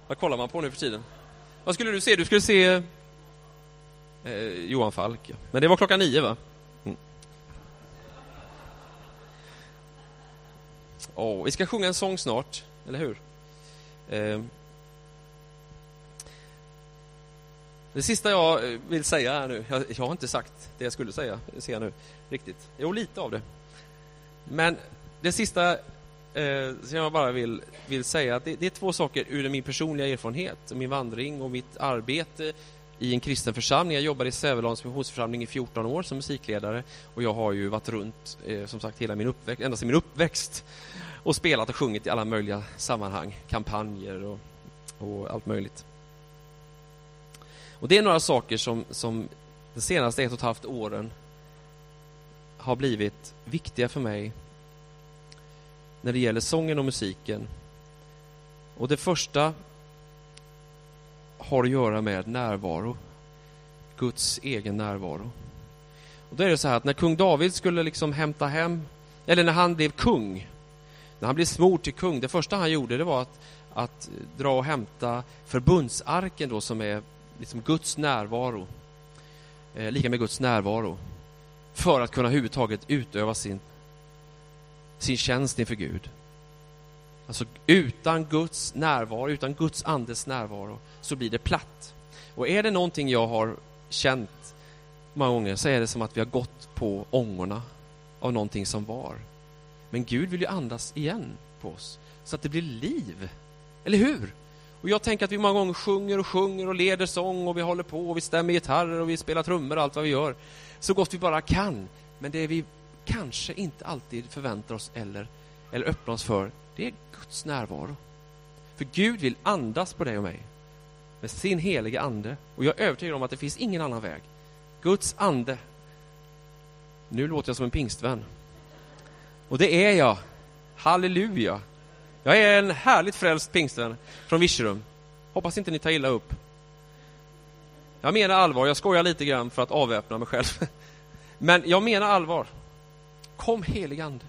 vad kollar man på nu för tiden? Vad skulle du se? Du skulle se eh, Johan Falk, ja. men det var klockan nio va? Mm. Oh, vi ska sjunga en sång snart, eller hur? Eh, det sista jag eh, vill säga här nu, jag, jag, har inte sagt det jag skulle säga, ser jag nu, riktigt. Jo, lite av det. Men det sista eh, som jag bara vill, vill säga, att det, det, är två saker ur min personliga erfarenhet, min vandring och mitt arbete i en kristen församling. Jag jobbade i Sävedalens missionsförsamling i 14 år som musikledare och jag har ju varit runt, eh, som sagt, hela min uppväxt, ända sedan min uppväxt och spelat och sjungit i alla möjliga sammanhang, kampanjer och, och allt möjligt. Och det är några saker som, som de senaste ett och ett halvt åren har blivit viktiga för mig när det gäller sången och musiken. Och det första har att göra med närvaro. Guds egen närvaro. Och då är det så här att när kung David skulle liksom hämta hem, eller när han blev kung, när han blev smord till kung, det första han gjorde det var att, att dra och hämta förbundsarken då som är liksom Guds närvaro. Eh, lika med Guds närvaro. För att kunna överhuvudtaget utöva sin, sin tjänst inför Gud. Alltså utan Guds närvaro, utan Guds andes närvaro, så blir det platt. Och är det någonting jag har känt många gånger så är det som att vi har gått på ångorna av någonting som var. Men Gud vill ju andas igen på oss, så att det blir liv. Eller hur? Och jag tänker att vi många gånger sjunger och sjunger och leder sång och vi håller på och vi stämmer gitarrer och vi spelar trummor och allt vad vi gör. Så gott vi bara kan. Men det vi kanske inte alltid förväntar oss eller, eller öppnar oss för, det är Guds närvaro. För Gud vill andas på dig och mig med sin heliga ande. Och jag är övertygad om att det finns ingen annan väg. Guds ande. Nu låter jag som en pingstvän. Och det är jag. Halleluja. Jag är en härligt frälst pingstvän från Virserum. Hoppas inte ni tar illa upp. Jag menar allvar, jag skojar lite grann för att avväpna mig själv. Men jag menar allvar. Kom helig ande.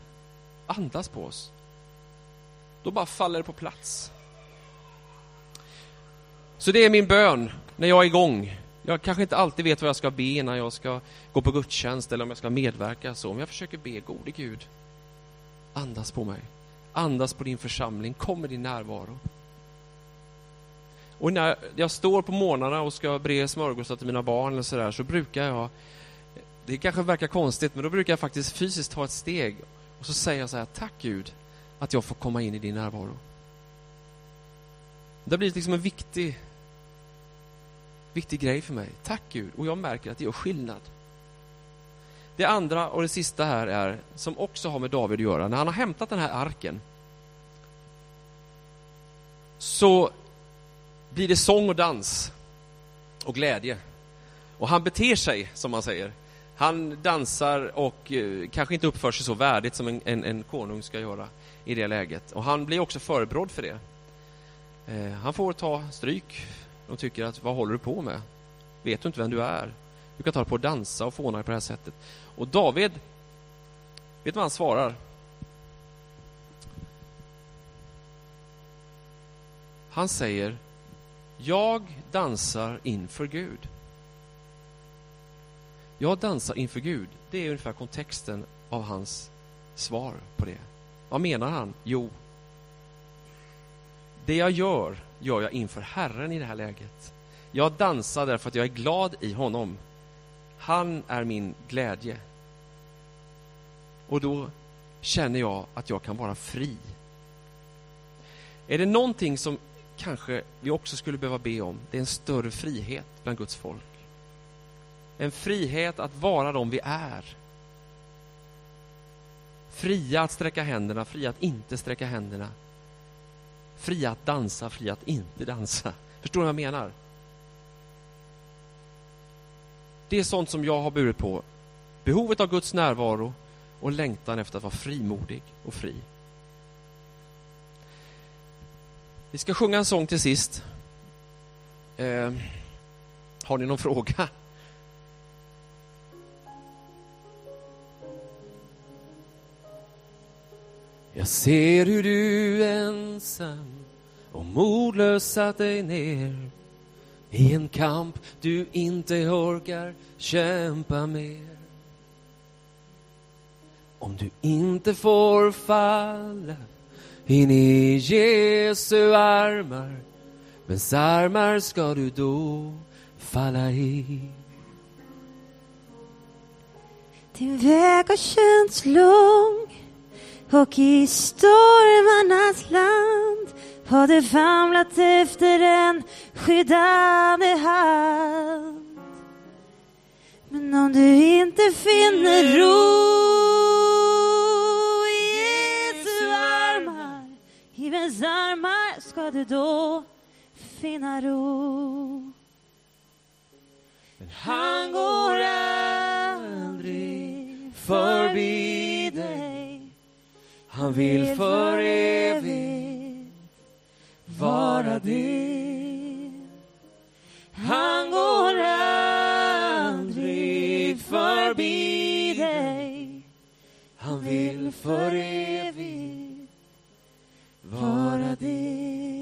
Andas på oss. Då bara faller det på plats. Så det är min bön när jag är igång. Jag kanske inte alltid vet vad jag ska be när jag ska gå på gudstjänst eller om jag ska medverka så, men jag försöker be, gode Gud, andas på mig. Andas på din församling, kom med din närvaro. Och när jag står på morgnarna och ska bre smörgåsar till mina barn eller så, där, så brukar jag, det kanske verkar konstigt, men då brukar jag faktiskt fysiskt ta ett steg och så säger jag så här, tack Gud att jag får komma in i din närvaro. Det har blivit liksom en viktig, viktig grej för mig. Tack Gud, och jag märker att det gör skillnad. Det andra och det sista här är, som också har med David att göra, när han har hämtat den här arken så blir det sång och dans och glädje. Och han beter sig, som man säger. Han dansar och eh, kanske inte uppför sig så värdigt som en, en, en konung ska göra i det läget. Och han blir också förebrådd för det. Eh, han får ta stryk. De tycker att, vad håller du på med? Vet du inte vem du är? Du kan ta på att dansa och fåna på det här sättet. Och David, vet du vad han svarar? Han säger, jag dansar inför Gud. Jag dansar inför Gud. Det är ungefär kontexten av hans svar på det. Vad menar han? Jo, det jag gör, gör jag inför Herren i det här läget. Jag dansar därför att jag är glad i honom. Han är min glädje. Och då känner jag att jag kan vara fri. Är det någonting som kanske vi också skulle behöva be om, det är en större frihet bland Guds folk. En frihet att vara de vi är. Fria att sträcka händerna, fria att inte sträcka händerna. Fria att dansa, fria att inte dansa. Förstår ni vad jag menar? Det är sånt som jag har burit på. Behovet av Guds närvaro och längtan efter att vara frimodig och fri. Vi ska sjunga en sång till sist. Eh, har ni någon fråga? Jag ser hur du ensam och modlös satt dig ner i en kamp du inte orkar kämpa mer. Om du inte får falla in i Jesu armar Vems armar ska du då falla i? Din väg har känts lång och i stormarnas land har du famlat efter en skyddande hand. Men om du inte finner ro i Jesu armar, i vems armar ska du då finna ro? Men han går aldrig förbi. Han vill för evigt vara din. Han går aldrig förbi dig. Han vill för evigt vara din.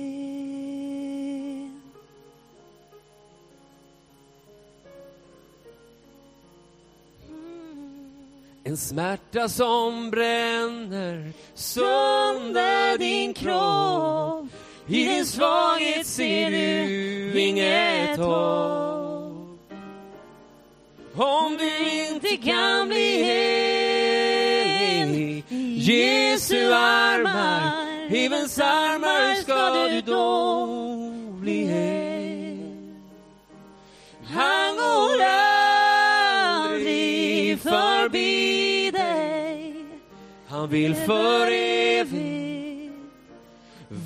En smärta som bränner sönder din kropp I din svaghet ser du inget hopp Om du inte kan bli hel i Jesu armar I armar ska du då bli hel? Förbi dig. Han vill för evigt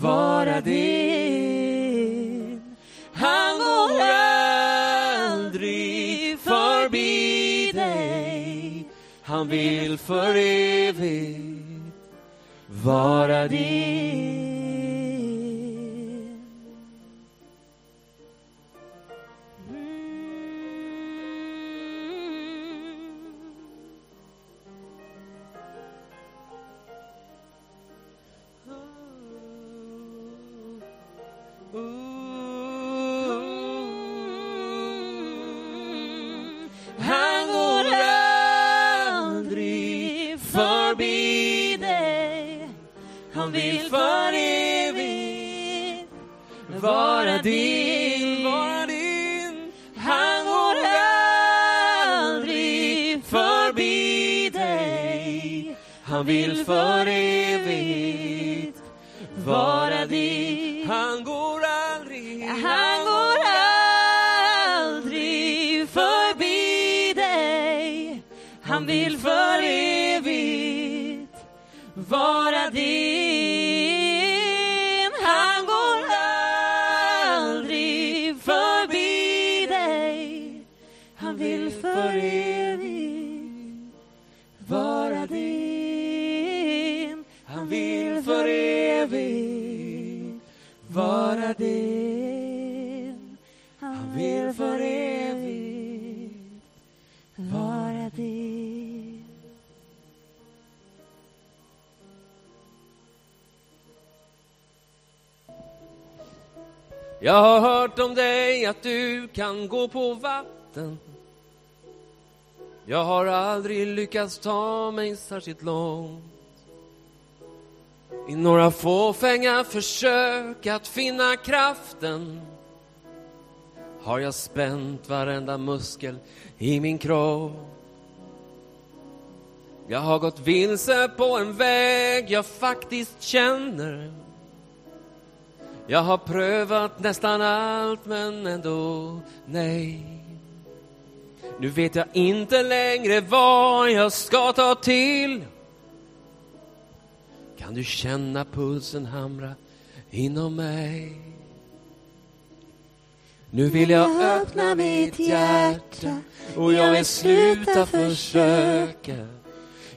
vara din. Han går aldrig förbi dig. Han vill för evigt vara din. Han vill för evigt vara din. Han går aldrig, Han går aldrig förbi dig. Han vill för evigt vara din. Din. Han vill för evigt vara din. Jag har hört om dig att du kan gå på vatten Jag har aldrig lyckats ta mig särskilt långt i några fåfänga försök att finna kraften har jag spänt varenda muskel i min kropp. Jag har gått vilse på en väg jag faktiskt känner. Jag har prövat nästan allt men ändå nej. Nu vet jag inte längre vad jag ska ta till. Kan du känna pulsen hamra inom mig? Nu vill jag öppna mitt hjärta och jag vill sluta försöka.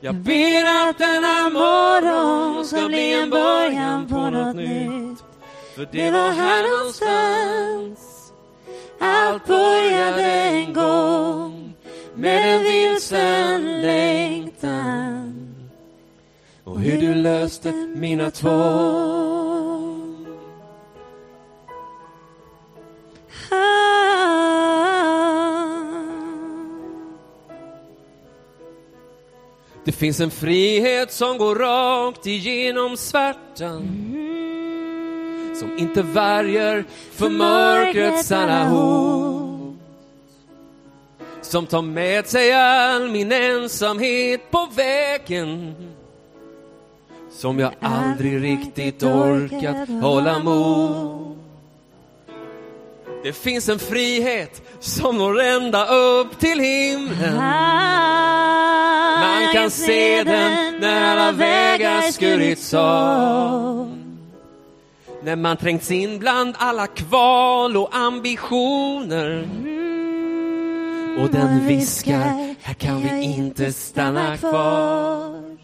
Jag ber att denna morgon ska bli en början på något nytt. För Det var här någonstans allt började en gång. Med en vilsen längtan och hur du löste mina tvång Det finns en frihet som går rakt igenom svärtan Som inte värjer för mörkrets alla hot Som tar med sig all min ensamhet på vägen. Som jag aldrig riktigt orkat hålla emot. Det finns en frihet som når ända upp till himlen. Man kan se den när alla vägar skurits av När man trängts in bland alla kval och ambitioner. Och den viskar, här kan vi inte stanna kvar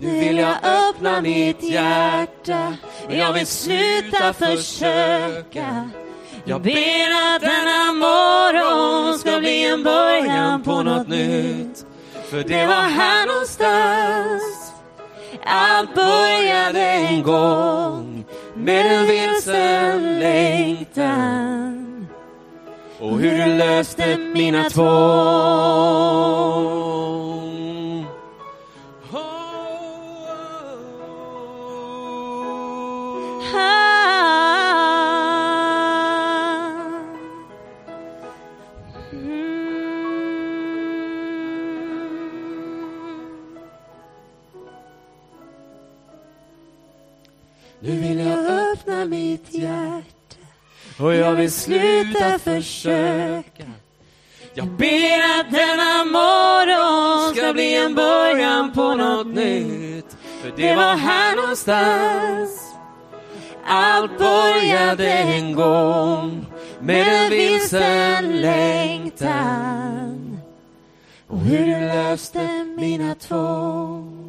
nu vill jag öppna mitt hjärta. Men jag vill sluta försöka. Jag ber att denna morgon ska bli en början på något nytt. För det var här någonstans allt började en gång. Med en vilsen längtan. Och hur du löste mina tvång. Mitt hjärta och jag vill sluta försöka. Jag ber att denna morgon ska bli en början på något nytt. För det var här någonstans allt började en gång med en vilsen längtan och hur du löste mina tvång.